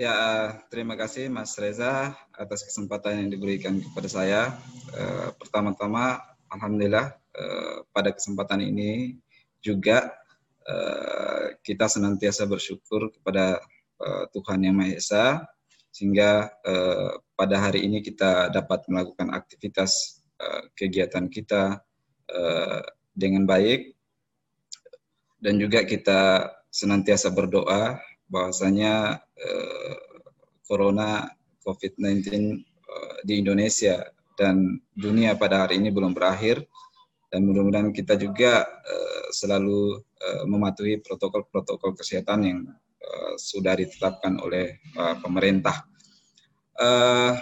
Ya, terima kasih Mas Reza atas kesempatan yang diberikan kepada saya. Uh, pertama-tama, Alhamdulillah uh, pada kesempatan ini juga uh, kita senantiasa bersyukur kepada uh, Tuhan Yang Maha Esa sehingga pada hari ini kita dapat melakukan aktivitas kegiatan kita dengan baik dan juga kita senantiasa berdoa bahwasanya eh, corona COVID-19 eh, di Indonesia dan dunia pada hari ini belum berakhir dan mudah-mudahan kita juga eh, selalu eh, mematuhi protokol-protokol kesehatan yang eh, sudah ditetapkan oleh eh, pemerintah. Uh,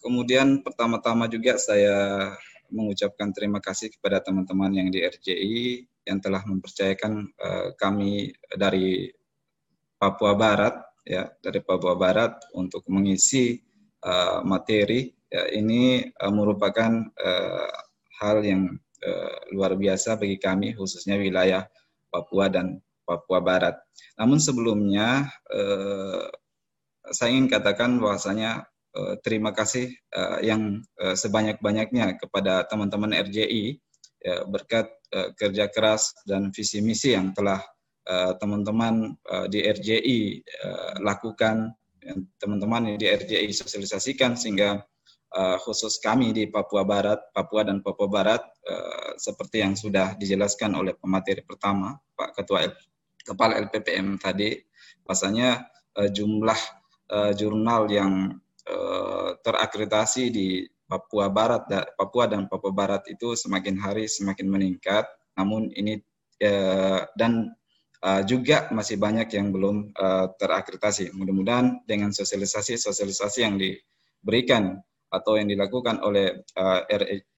kemudian pertama-tama juga saya mengucapkan terima kasih kepada teman-teman yang di RJI yang telah mempercayakan uh, kami dari Papua Barat ya dari Papua Barat untuk mengisi uh, materi ya, ini uh, merupakan uh, hal yang uh, luar biasa bagi kami khususnya wilayah Papua dan Papua Barat. Namun sebelumnya uh, saya ingin katakan bahwasanya uh, terima kasih uh, yang uh, sebanyak-banyaknya kepada teman-teman RJI ya, berkat kerja keras dan visi misi yang telah teman-teman uh, di RJI uh, eh, lakukan, teman-teman di RJI sosialisasikan sehingga uh, khusus kami di Papua Barat, Papua dan Papua Barat uh, seperti yang sudah dijelaskan oleh pemateri pertama Pak Ketua L Kepala LPPM tadi, pasalnya uh, jumlah uh, jurnal yang uh, terakreditasi di Papua Barat, Papua dan Papua Barat itu semakin hari semakin meningkat. Namun ini dan uh, juga masih banyak yang belum uh, terakreditasi. Mudah-mudahan dengan sosialisasi-sosialisasi yang diberikan atau yang dilakukan oleh uh,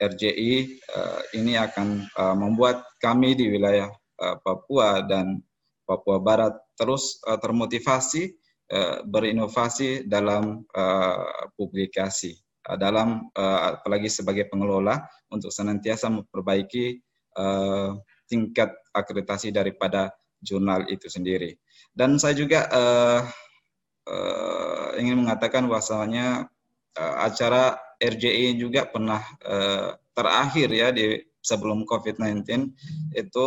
RJI uh, ini akan uh, membuat kami di wilayah uh, Papua dan Papua Barat terus uh, termotivasi uh, berinovasi dalam uh, publikasi dalam uh, apalagi sebagai pengelola untuk senantiasa memperbaiki uh, tingkat akreditasi daripada jurnal itu sendiri. Dan saya juga uh, uh, ingin mengatakan bahwasanya uh, acara RJI juga pernah uh, terakhir ya di sebelum COVID-19 itu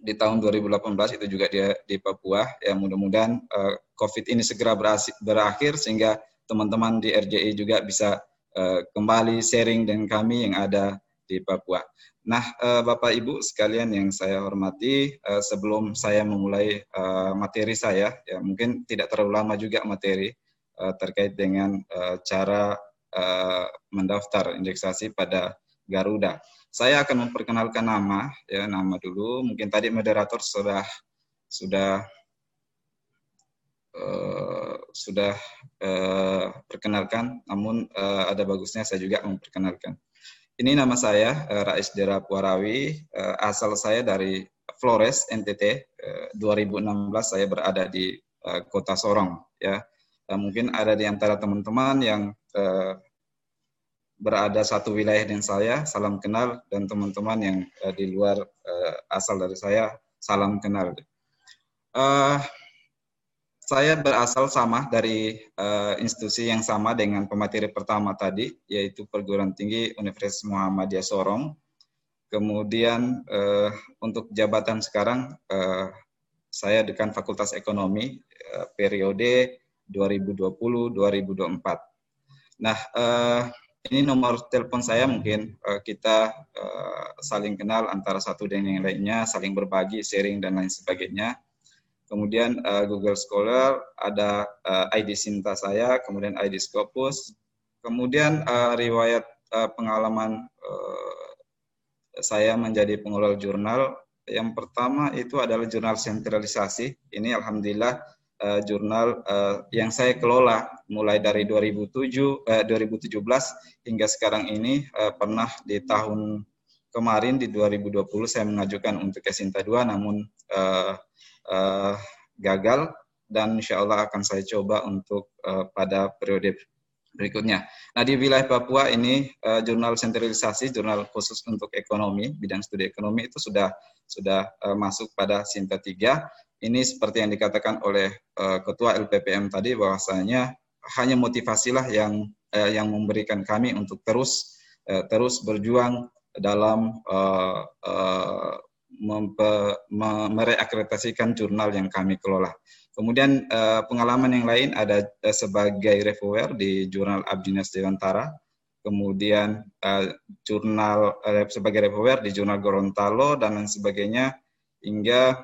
di tahun 2018 itu juga dia di Papua ya mudah-mudahan uh, COVID ini segera berakhir sehingga teman-teman di RJI juga bisa uh, kembali sharing dengan kami yang ada di Papua. Nah, uh, Bapak Ibu sekalian yang saya hormati, uh, sebelum saya memulai uh, materi saya, ya mungkin tidak terlalu lama juga materi terkait dengan cara mendaftar indeksasi pada Garuda. Saya akan memperkenalkan nama, ya nama dulu. Mungkin tadi moderator sudah sudah sudah perkenalkan, namun ada bagusnya saya juga memperkenalkan. Ini nama saya uh, Rais Dera Puarawi, uh, asal saya dari Flores, NTT. Uh, 2016 saya berada di Kota Sorong. Ya, mungkin ada di antara teman-teman yang berada satu wilayah dengan saya, salam kenal, dan teman-teman yang di luar asal dari saya, salam kenal. Uh, saya berasal sama dari uh, institusi yang sama dengan pemateri pertama tadi, yaitu perguruan tinggi Universitas Muhammadiyah Sorong. Kemudian uh, untuk jabatan sekarang, uh, saya dekan Fakultas Ekonomi uh, periode 2020-2024. Nah, uh, ini nomor telepon saya mungkin uh, kita uh, saling kenal antara satu dan yang lainnya, saling berbagi, sharing dan lain sebagainya kemudian uh, Google Scholar, ada uh, ID Sinta saya, kemudian ID Scopus, kemudian uh, riwayat uh, pengalaman uh, saya menjadi pengelola jurnal. Yang pertama itu adalah jurnal sentralisasi. Ini alhamdulillah uh, jurnal uh, yang saya kelola mulai dari 2007 uh, 2017 hingga sekarang ini uh, pernah di tahun kemarin di 2020 saya mengajukan untuk Kesinta 2 namun uh, uh, gagal dan insya Allah akan saya coba untuk uh, pada periode berikutnya. Nah di wilayah Papua ini uh, jurnal sentralisasi, jurnal khusus untuk ekonomi, bidang studi ekonomi itu sudah sudah uh, masuk pada Sinta 3 ini seperti yang dikatakan oleh uh, Ketua LPPM tadi bahwasanya hanya motivasilah yang uh, yang memberikan kami untuk terus uh, terus berjuang dalam uh, uh, mereakreditasikan jurnal yang kami kelola. Kemudian uh, pengalaman yang lain ada uh, sebagai reviewer di jurnal Abdinas Dewantara, kemudian uh, jurnal sebagai reviewer di jurnal Gorontalo dan lain sebagainya hingga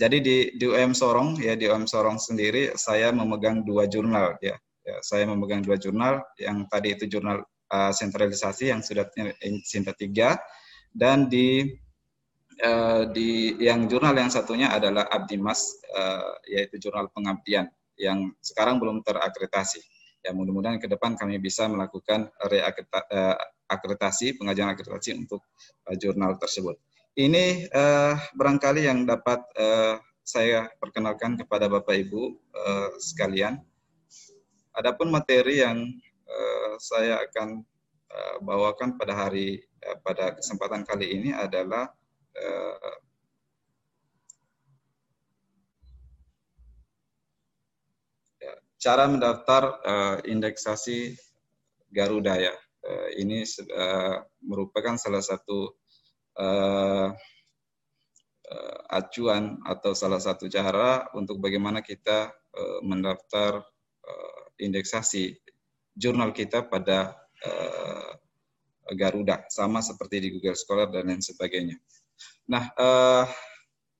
jadi di di UM Sorong ya di UM Sorong sendiri saya memegang dua jurnal ya, ya saya memegang dua jurnal. Yang tadi itu jurnal uh, sentralisasi yang sudah Sinta tiga dan di uh, di yang jurnal yang satunya adalah Abdimas uh, yaitu jurnal pengabdian yang sekarang belum terakreditasi. Ya mudah-mudahan ke depan kami bisa melakukan reakreditasi pengajian akreditasi untuk uh, jurnal tersebut. Ini uh, barangkali yang dapat uh, saya perkenalkan kepada Bapak Ibu uh, sekalian. Adapun materi yang uh, saya akan uh, bawakan pada hari uh, pada kesempatan kali ini adalah uh, cara mendaftar indeksasi Garuda ya. Ini merupakan salah satu acuan atau salah satu cara untuk bagaimana kita mendaftar indeksasi jurnal kita pada uh, Garuda, sama seperti di Google Scholar dan lain sebagainya. Nah, uh,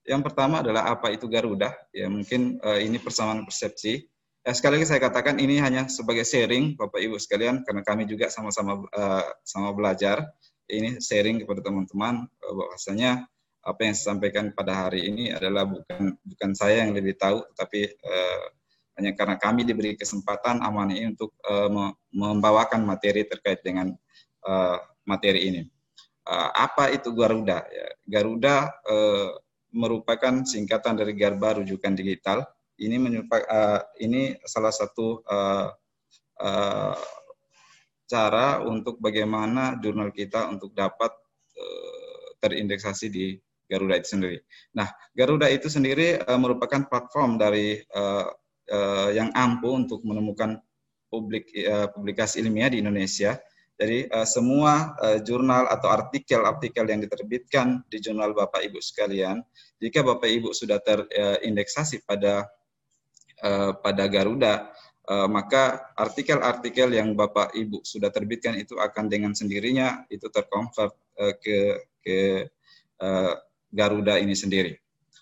yang pertama adalah apa itu Garuda? Ya mungkin uh, ini persamaan persepsi. Ya, sekali lagi saya katakan ini hanya sebagai sharing Bapak Ibu sekalian karena kami juga sama-sama uh, sama belajar. Ini sharing kepada teman-teman uh, bahwasanya apa yang saya sampaikan pada hari ini adalah bukan bukan saya yang lebih tahu, tapi hanya karena kami diberi kesempatan aman ini untuk uh, membawakan materi terkait dengan uh, materi ini uh, apa itu Garuda? Ya, Garuda uh, merupakan singkatan dari Garba Rujukan Digital. Ini uh, ini salah satu uh, uh, cara untuk bagaimana jurnal kita untuk dapat uh, terindeksasi di Garuda itu sendiri. Nah, Garuda itu sendiri uh, merupakan platform dari uh, uh, yang ampuh untuk menemukan publik uh, publikasi ilmiah di Indonesia jadi uh, semua uh, jurnal atau artikel-artikel yang diterbitkan di jurnal Bapak Ibu sekalian, jika Bapak Ibu sudah terindeksasi pada uh, pada Garuda, uh, maka artikel-artikel yang Bapak Ibu sudah terbitkan itu akan dengan sendirinya itu terkonvert uh, ke ke uh, Garuda ini sendiri.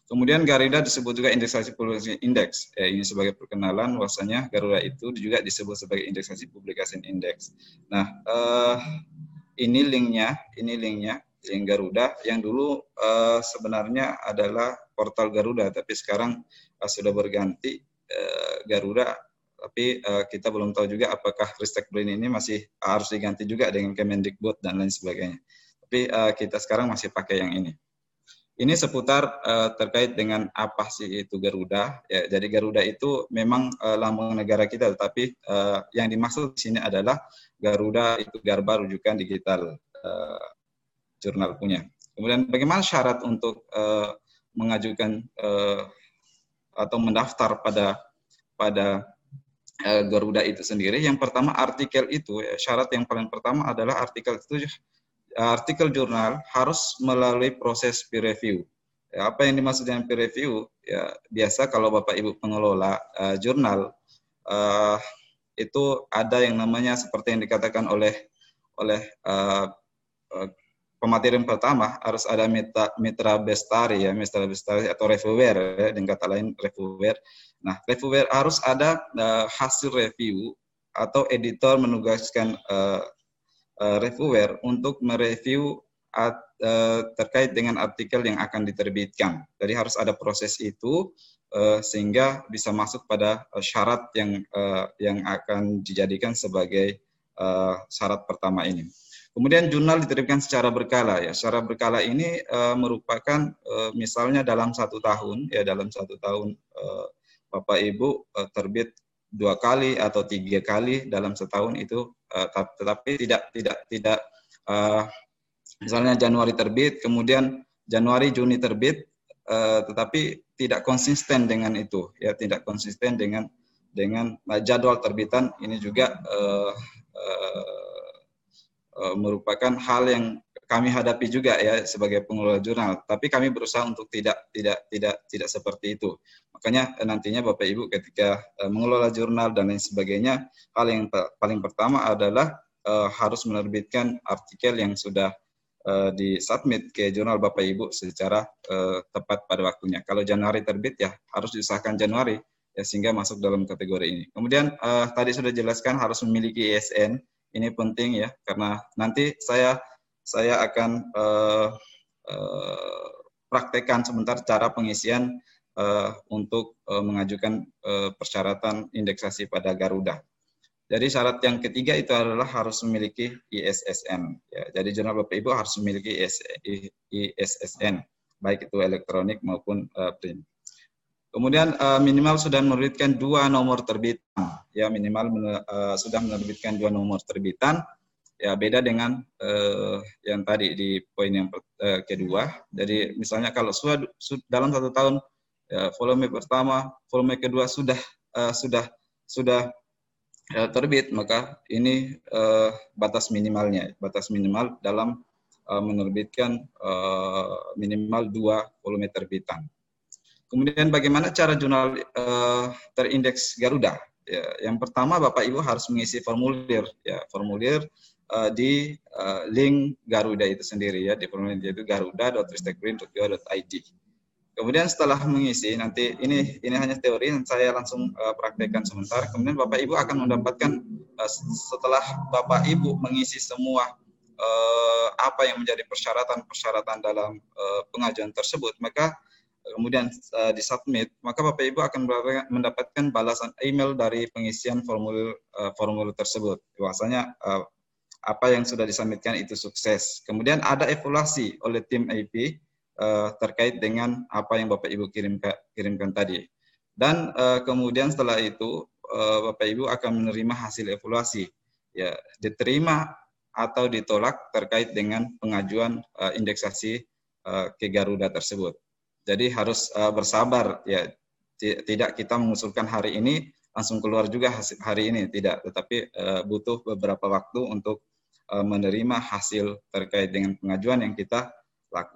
Kemudian Garuda disebut juga indeksasi publikasi indeks. Ya, ini sebagai perkenalan bahwasanya Garuda itu juga disebut sebagai indeksasi publikasi indeks. Nah, eh, ini linknya, ini linknya, link Garuda yang dulu eh, sebenarnya adalah portal Garuda, tapi sekarang eh, sudah berganti eh, Garuda. Tapi eh, kita belum tahu juga apakah Ristek Brain ini masih harus diganti juga dengan Kemendikbud dan lain sebagainya. Tapi eh, kita sekarang masih pakai yang ini. Ini seputar uh, terkait dengan apa sih itu Garuda. Ya, jadi Garuda itu memang uh, lambang negara kita, tetapi uh, yang dimaksud di sini adalah Garuda itu Garba rujukan digital uh, jurnal punya. Kemudian bagaimana syarat untuk uh, mengajukan uh, atau mendaftar pada pada uh, Garuda itu sendiri? Yang pertama artikel itu ya, syarat yang paling pertama adalah artikel itu artikel jurnal harus melalui proses peer review. Ya, apa yang dimaksud dengan peer review? Ya, biasa kalau Bapak Ibu pengelola uh, jurnal uh, itu ada yang namanya seperti yang dikatakan oleh oleh uh, uh, pemateri yang pertama harus ada mitra, mitra bestari ya, mitra bestari atau reviewer ya, dengan kata lain reviewer. Nah, reviewer harus ada uh, hasil review atau editor menugaskan uh, reviewer untuk mereview at, uh, terkait dengan artikel yang akan diterbitkan. Jadi harus ada proses itu uh, sehingga bisa masuk pada syarat yang uh, yang akan dijadikan sebagai uh, syarat pertama ini. Kemudian jurnal diterbitkan secara berkala ya. Secara berkala ini uh, merupakan uh, misalnya dalam satu tahun ya dalam satu tahun uh, Bapak Ibu uh, terbit dua kali atau tiga kali dalam setahun itu uh, tetapi tidak tidak tidak uh, misalnya Januari terbit kemudian Januari Juni terbit uh, tetapi tidak konsisten dengan itu ya tidak konsisten dengan dengan jadwal terbitan. Ini juga uh, uh, uh, merupakan hal yang kami hadapi juga ya sebagai pengelola jurnal. Tapi kami berusaha untuk tidak tidak tidak tidak seperti itu. Makanya nantinya Bapak Ibu ketika uh, mengelola jurnal dan lain sebagainya, hal yang paling pertama adalah uh, harus menerbitkan artikel yang sudah uh, disubmit ke jurnal Bapak Ibu secara tepat pada waktunya. Kalau Januari terbit ya harus disahkan Januari ya sehingga masuk dalam kategori ini. Kemudian tadi sudah jelaskan harus memiliki ISN. Ini penting ya karena nanti saya saya akan uh, uh, praktekkan sebentar cara pengisian uh, untuk uh, mengajukan uh, persyaratan indeksasi pada Garuda. Jadi syarat yang ketiga itu adalah harus memiliki ISSN. Ya, jadi jurnal Bapak Ibu harus memiliki ISSN, baik itu elektronik maupun uh, print. Kemudian uh, minimal sudah menerbitkan dua nomor terbitan, ya minimal uh, sudah menerbitkan dua nomor terbitan ya beda dengan uh, yang tadi di poin yang uh, kedua. Jadi misalnya kalau sudah dalam satu tahun ya, volume pertama, volume kedua sudah uh, sudah sudah uh, terbit, maka ini uh, batas minimalnya, batas minimal dalam uh, menerbitkan uh, minimal dua volume terbitan. Kemudian bagaimana cara jurnal uh, terindeks Garuda? Ya, yang pertama Bapak Ibu harus mengisi formulir, ya formulir uh, di uh, link Garuda itu sendiri ya di formulir itu garuda.ristekgreen.go.id. Kemudian setelah mengisi nanti ini ini hanya teori dan saya langsung uh, praktekkan sebentar. Kemudian Bapak Ibu akan mendapatkan uh, setelah Bapak Ibu mengisi semua uh, apa yang menjadi persyaratan-persyaratan dalam uh, pengajuan tersebut, maka kemudian uh, disubmit, maka Bapak Ibu akan mendapatkan balasan email dari pengisian formulir uh, formulir tersebut. Bahwasanya uh, apa yang sudah disampaikan itu sukses. Kemudian ada evaluasi oleh tim IP uh, eh, terkait dengan apa yang Bapak Ibu kirimkan, kirimkan tadi. Dan uh, kemudian setelah itu uh, Bapak Ibu akan menerima hasil evaluasi. Ya, diterima atau ditolak terkait dengan pengajuan uh, indeksasi uh, ke Garuda tersebut. Jadi harus uh, bersabar ya. Tidak kita mengusulkan hari ini langsung keluar juga hari ini tidak, tetapi uh, butuh beberapa waktu untuk menerima hasil terkait dengan pengajuan yang kita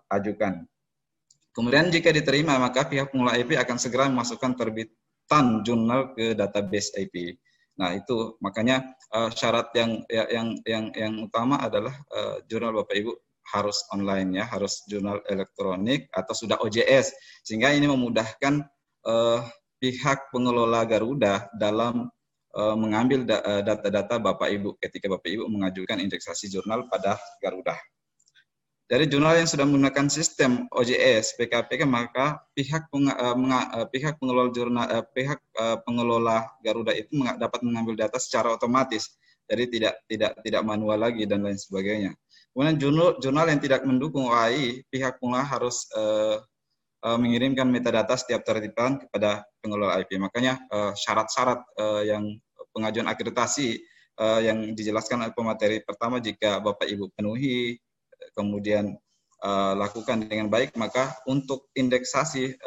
ajukan. Kemudian jika diterima, maka pihak pengelola IP akan segera memasukkan terbitan jurnal ke database IP. Nah itu makanya uh, syarat yang yang yang yang utama adalah uh, jurnal Bapak Ibu harus online ya, harus jurnal elektronik atau sudah OJS sehingga ini memudahkan pihak pengelola Garuda dalam uh, mengambil eh, data-data Bapak Ibu ketika Bapak Ibu mengajukan indeksasi jurnal pada Garuda. Dari jurnal yang sudah menggunakan sistem OJS PKPK maka pihak uh, pihak pengelola jurnal pihak pengelola Garuda itu dapat mengambil data secara otomatis. Jadi tidak tidak tidak manual lagi dan lain sebagainya. Kemudian jurnal jurnal yang tidak mendukung OAI, pihak pengelola harus uh, uh, mengirimkan metadata setiap tertipan kepada pengelola IP. Makanya syarat syarat-syarat uh, yang pengajuan akreditasi yang dijelaskan oleh pemateri pertama jika Bapak Ibu penuhi kemudian lakukan dengan baik maka untuk indeksasi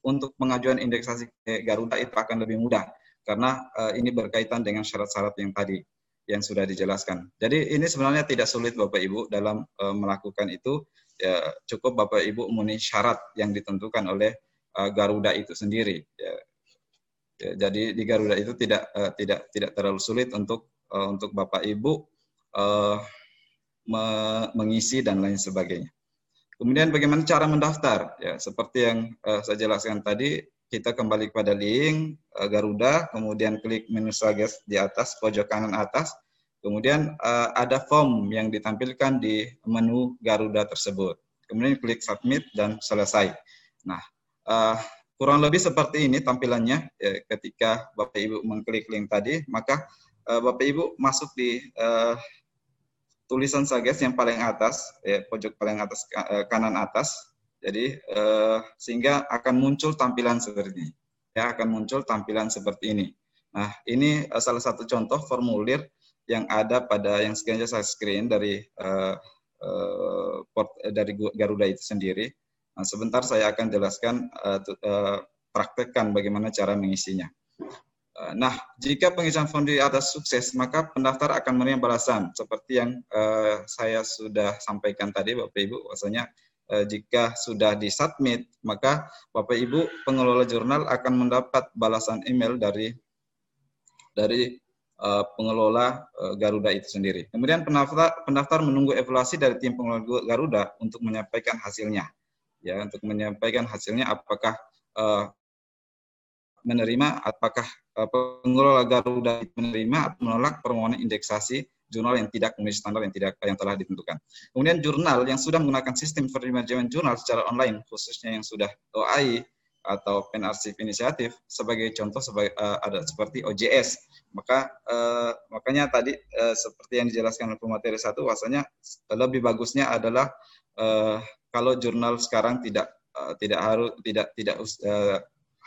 untuk pengajuan indeksasi Garuda itu akan lebih mudah karena ini berkaitan dengan syarat-syarat yang tadi yang sudah dijelaskan. Jadi ini sebenarnya tidak sulit Bapak Ibu dalam melakukan itu ya, cukup Bapak Ibu memenuhi syarat yang ditentukan oleh uh, Garuda itu sendiri. Ya. Ya, jadi di Garuda itu tidak uh, tidak tidak terlalu sulit untuk uh, untuk Bapak Ibu uh, me mengisi dan lain sebagainya. Kemudian bagaimana cara mendaftar? Ya, seperti yang uh, saya jelaskan tadi, kita kembali kepada link uh, Garuda, kemudian klik menu suggest di atas pojok kanan atas, Kemudian uh, ada form yang ditampilkan di menu Garuda tersebut. Kemudian klik submit dan selesai. Nah, uh, kurang lebih seperti ini tampilannya ya, ketika Bapak Ibu mengklik link tadi, maka uh, Bapak Ibu masuk di uh, tulisan suggest yang paling atas, ya, pojok paling atas kanan atas. Jadi uh, sehingga akan muncul tampilan seperti ini. Ya, akan muncul tampilan seperti ini. Nah, ini salah satu contoh formulir yang ada pada yang sengaja saya screen dari uh, uh, port, dari Garuda itu sendiri. Nah, sebentar saya akan jelaskan uh, uh, praktekkan bagaimana cara mengisinya. Uh, nah, jika pengisian form di atas sukses, maka pendaftar akan menerima balasan seperti yang uh, saya sudah sampaikan tadi, Bapak Ibu. Bahwasanya jika sudah disubmit, maka Bapak Ibu pengelola jurnal akan mendapat balasan email dari dari uh, pengelola uh, Garuda itu sendiri. Kemudian pendaftar pendaftar menunggu evaluasi dari tim pengelola Garuda untuk menyampaikan hasilnya. Ya, untuk menyampaikan hasilnya apakah uh, menerima apakah pengelola Garuda menerima atau menolak permohonan indeksasi jurnal yang tidak memenuhi standar yang tidak yang telah ditentukan. Kemudian jurnal yang sudah menggunakan sistem penerima jurnal secara online khususnya yang sudah OAI atau pen arsip inisiatif sebagai contoh sebagai uh, ada seperti OJS maka uh, makanya tadi uh, seperti yang dijelaskan oleh pemateri satu bahwasanya lebih bagusnya adalah uh, kalau jurnal sekarang tidak uh, tidak harus tidak tidak uh,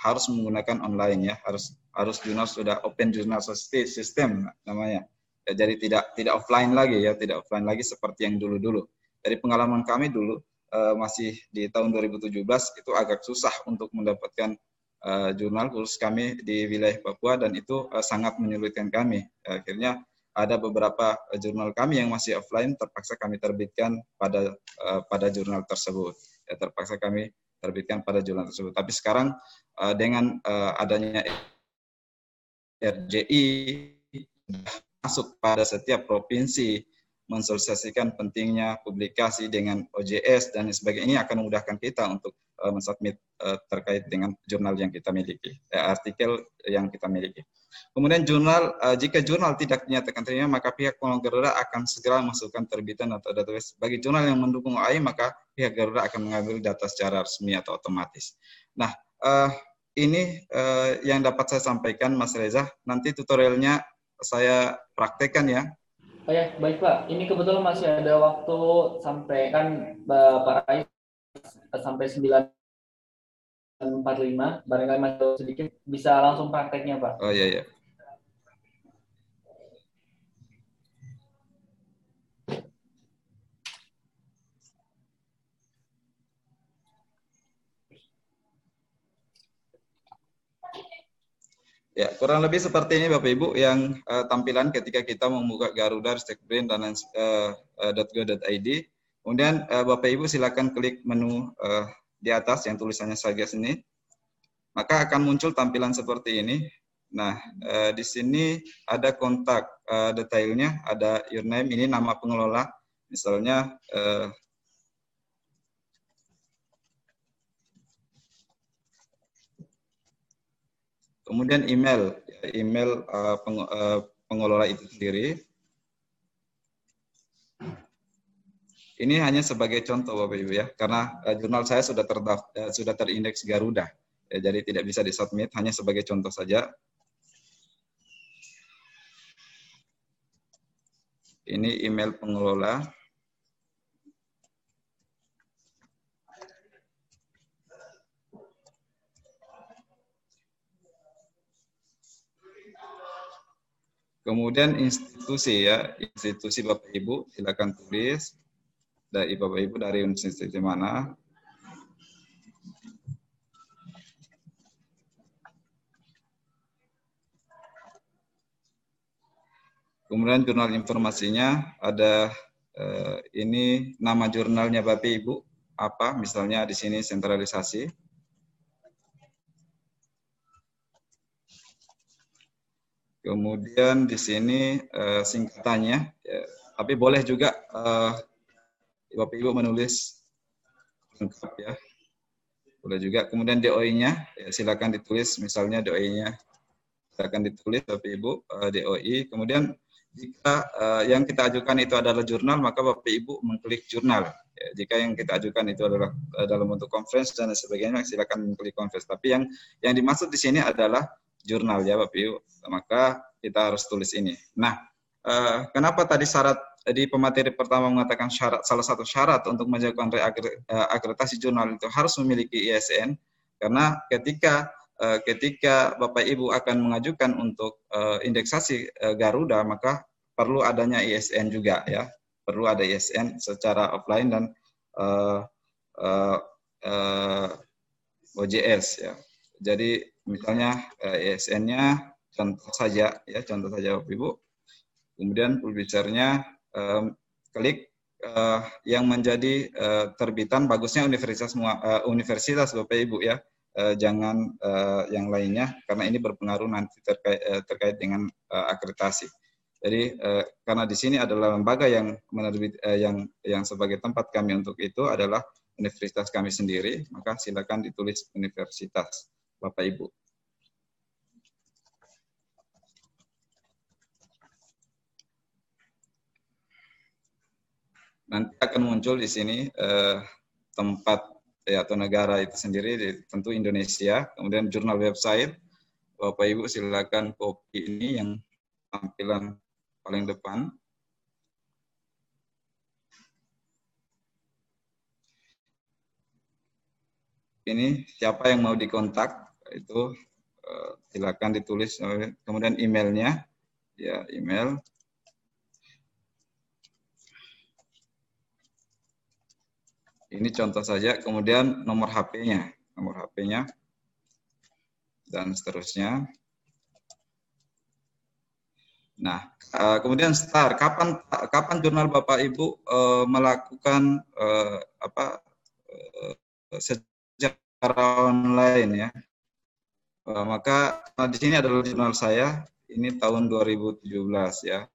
harus menggunakan online ya. Harus harus jurnal sudah open jurnal system namanya. Ya, jadi tidak tidak offline lagi ya tidak offline lagi seperti yang dulu dulu dari pengalaman kami dulu uh, masih di tahun 2017 itu agak susah untuk mendapatkan uh, jurnal khusus kami di wilayah Papua dan itu uh, sangat menyulitkan kami. Akhirnya ada beberapa jurnal kami yang masih offline terpaksa kami terbitkan pada uh, pada jurnal tersebut. Ya, terpaksa kami terbitkan pada jurnal tersebut. Tapi sekarang uh, dengan uh, adanya RJI masuk pada setiap provinsi mensosialisasikan pentingnya publikasi dengan OJS dan sebagainya ini akan memudahkan kita untuk uh, mensubmit uh, terkait dengan jurnal yang kita miliki, uh, artikel yang kita miliki. Kemudian jurnal, uh, jika jurnal tidak dinyatakan terima, maka pihak Garuda akan segera masukkan terbitan atau database. Bagi jurnal yang mendukung OAI, maka pihak Garuda akan mengambil data secara resmi atau otomatis. Nah, uh, ini uh, yang dapat saya sampaikan, Mas Reza. Nanti tutorialnya saya praktekkan ya Oh ya, baik Pak. Ini kebetulan masih ada waktu sampai kan Pak Rais sampai 9.45. Barangkali masih sedikit bisa langsung prakteknya Pak. Oh iya, iya. Ya, kurang lebih seperti ini Bapak Ibu yang uh, tampilan ketika kita membuka Garuda, Stekbrain, dan uh, uh, .go.id. Kemudian uh, Bapak Ibu silakan klik menu uh, di atas yang tulisannya saja sini. Maka akan muncul tampilan seperti ini. Nah, uh, di sini ada kontak uh, detailnya, ada your name, ini nama pengelola. Misalnya uh, Kemudian email, email uh, peng, uh, pengelola itu sendiri. Ini hanya sebagai contoh Bapak Ibu ya, karena uh, jurnal saya sudah terdaftar, sudah terindeks Garuda, ya, jadi tidak bisa disubmit, hanya sebagai contoh saja. Ini email pengelola. Kemudian institusi ya, institusi Bapak Ibu silakan tulis dari Bapak Ibu dari institusi mana. Kemudian jurnal informasinya ada eh, ini nama jurnalnya Bapak Ibu apa misalnya di sini sentralisasi. Kemudian di sini uh, singkatannya, ya, tapi boleh juga uh, Bapak Ibu menulis lengkap ya. Boleh juga. Kemudian DOI-nya, ya, silakan ditulis misalnya DOI-nya silakan ditulis Bapak Ibu uh, DOI. Kemudian jika uh, yang kita ajukan itu adalah jurnal, maka Bapak Ibu mengklik jurnal. Ya, jika yang kita ajukan itu adalah uh, dalam bentuk conference dan sebagainya, silakan mengklik conference. Tapi yang yang dimaksud di sini adalah jurnal ya Bapak Ibu, maka kita harus tulis ini. Nah, eh, kenapa tadi syarat di pemateri pertama mengatakan syarat salah satu syarat untuk menjalankan reakreditasi jurnal itu harus memiliki ISN karena ketika eh, ketika Bapak Ibu akan mengajukan untuk eh, indeksasi Garuda maka perlu adanya ISN juga ya. perlu ada ISN secara offline dan uh, uh, uh, OJS ya. Jadi misalnya uh, ISN-nya contoh saja ya contoh saja Bapak Ibu. Kemudian publishernya um, klik uh, yang menjadi uh, terbitan bagusnya universitas uh, universitas Bapak Ibu ya jangan yang lainnya karena ini berpengaruh nanti terkait terkait dengan akreditasi. Jadi karena di sini adalah lembaga yang menerbit yang yang sebagai tempat kami untuk itu adalah universitas kami sendiri, maka silakan ditulis universitas Bapak Ibu. Nanti akan muncul di sini uh, tempat ya, atau negara itu sendiri tentu Indonesia. Kemudian jurnal website. Bapak Ibu silakan copy ini yang tampilan paling depan. Ini siapa yang mau dikontak itu uh, silakan ditulis kemudian emailnya ya email Ini contoh saja, kemudian nomor HP-nya, nomor HP-nya, dan seterusnya. Nah, eh, kemudian start. Kapan kapan jurnal Bapak Ibu melakukan apa secara online ya? Uh, maka nah, di sini adalah jurnal saya. Ini tahun 2017 ya.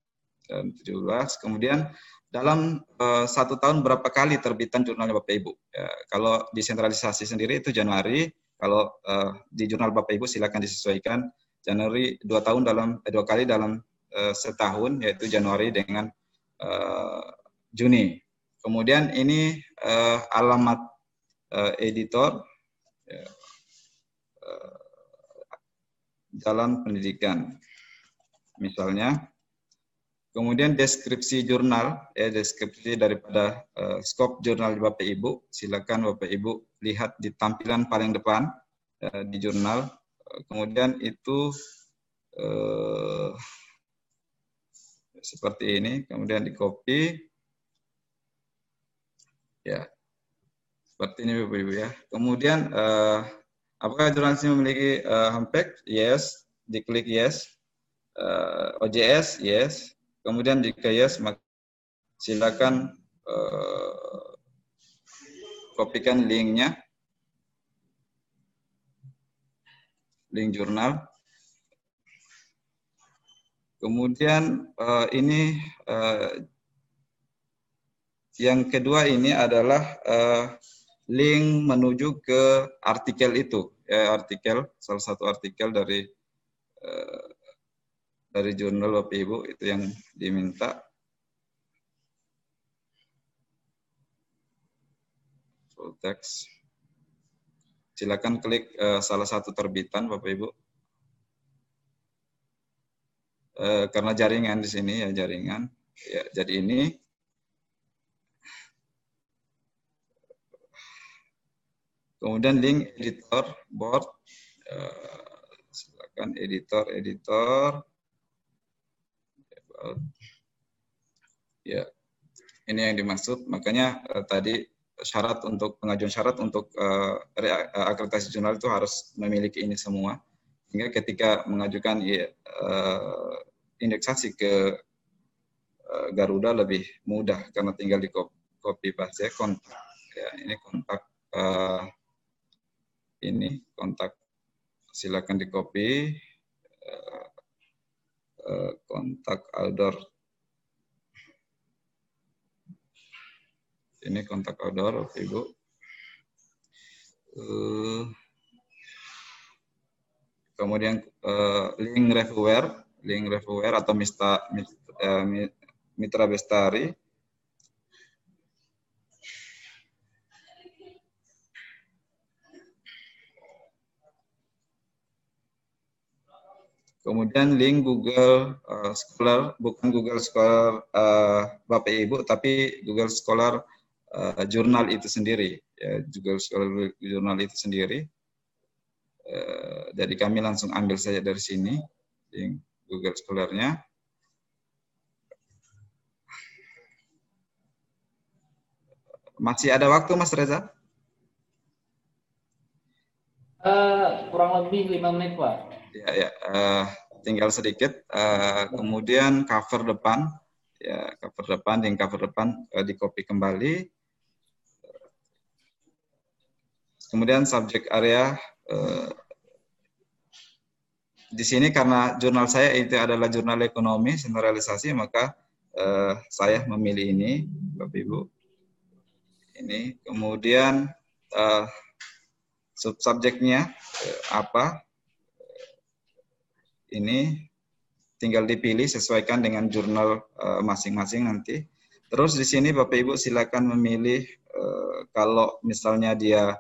Dan 17. Kemudian dalam uh, satu tahun berapa kali terbitan jurnalnya Bapak Ibu. Ya, kalau desentralisasi sendiri itu Januari, kalau uh, di jurnal Bapak Ibu silakan disesuaikan Januari dua tahun dalam eh, dua kali dalam uh, setahun yaitu Januari dengan uh, Juni. Kemudian ini uh, alamat uh, editor ya, uh, jalan pendidikan. Misalnya Kemudian deskripsi jurnal, ya deskripsi daripada uh, skop jurnal Bapak Ibu, silakan Bapak Ibu lihat di tampilan paling depan uh, di jurnal. Uh, kemudian itu uh, seperti ini, kemudian di copy, ya seperti ini Bapak Ibu ya. Kemudian uh, apakah ini memiliki uh, homepage? Yes, diklik yes. Uh, OJS, yes Kemudian jika yes, maka silakan uh, kopikan linknya, link jurnal. Kemudian uh, ini uh, yang kedua ini adalah uh, link menuju ke artikel itu, ya, artikel salah satu artikel dari uh, dari jurnal Bapak Ibu itu yang diminta. Full text. Silakan klik uh, salah satu terbitan Bapak Ibu. Uh, karena jaringan di sini ya jaringan. Ya, jadi ini Kemudian link editor board. Uh, silakan editor editor ya ini yang dimaksud. Makanya uh, tadi syarat untuk pengajuan syarat untuk uh, akreditasi jurnal itu harus memiliki ini semua. Sehingga ketika mengajukan ya, uh, indeksasi ke uh, Garuda lebih mudah. Karena tinggal di copy paste kontak. Ya ini kontak uh, ini kontak silakan di copy uh, Eh, kontak outdoor. Ini kontak outdoor, Bapak Ibu. Uh, kemudian uh, link reviewware, link reviewware atau mitra bestari Kemudian link Google uh, Scholar, bukan Google Scholar uh, Bapak Ibu, tapi Google Scholar uh, jurnal itu sendiri. Ya, Google Scholar jurnal itu sendiri. Uh, jadi kami langsung ambil saja dari sini, link Google Scholar-nya. Masih ada waktu Mas Reza? Uh, kurang lebih lima menit Pak. Ya, ya. Uh, tinggal sedikit. Uh, kemudian cover depan, ya cover depan, yang cover depan uh, di copy kembali. Kemudian subject area uh, di sini karena jurnal saya itu adalah jurnal ekonomi sentralisasi maka uh, saya memilih ini Bapak Ibu ini kemudian uh, subjeknya uh, apa ini tinggal dipilih sesuaikan dengan jurnal masing-masing uh, nanti terus di sini Bapak Ibu silakan memilih uh, kalau misalnya dia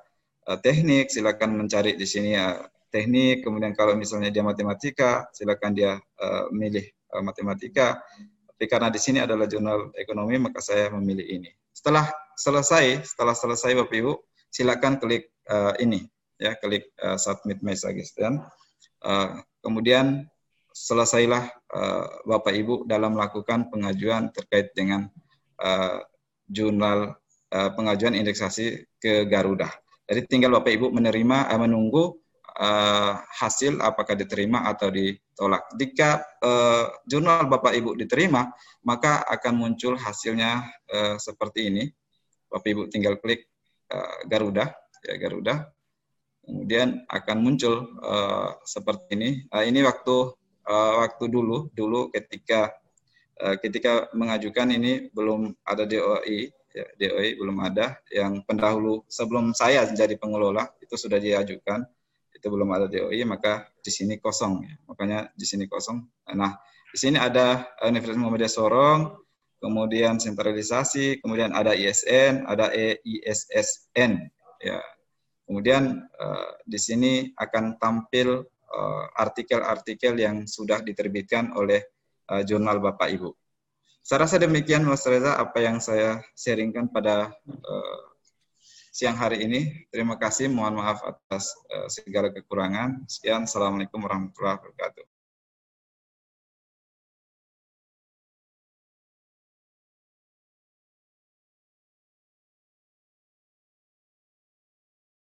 uh, teknik silakan mencari di sini uh, teknik, kemudian kalau misalnya dia matematika, silakan dia uh, milih uh, matematika. Tapi karena di sini adalah jurnal ekonomi, maka saya memilih ini. Setelah selesai, setelah selesai Bapak Ibu, silakan klik uh, ini, ya, klik uh, submit message dan uh, kemudian selesailah uh, Bapak Ibu dalam melakukan pengajuan terkait dengan uh, jurnal uh, pengajuan indeksasi ke Garuda. Jadi tinggal Bapak Ibu menerima, uh, menunggu uh, hasil apakah diterima atau ditolak. Jika uh, jurnal Bapak Ibu diterima, maka akan muncul hasilnya uh, seperti ini. Bapak Ibu tinggal klik uh, Garuda, ya Garuda. Kemudian akan muncul uh, seperti ini. Uh, ini waktu uh, waktu dulu, dulu ketika uh, ketika mengajukan ini belum ada DOI, ya, DOI belum ada. Yang pendahulu sebelum saya jadi pengelola itu sudah diajukan itu belum ada DOI maka di sini kosong ya. makanya di sini kosong nah di sini ada Universitas Muhammadiyah Sorong kemudian sentralisasi kemudian ada ISN ada EISSN ya kemudian uh, di sini akan tampil eh, artikel-artikel yang sudah diterbitkan oleh uh, jurnal Bapak Ibu saya rasa demikian Mas Reza apa yang saya sharingkan pada siang hari ini. Terima kasih, mohon maaf atas segala kekurangan. Sekian, Assalamualaikum warahmatullahi wabarakatuh.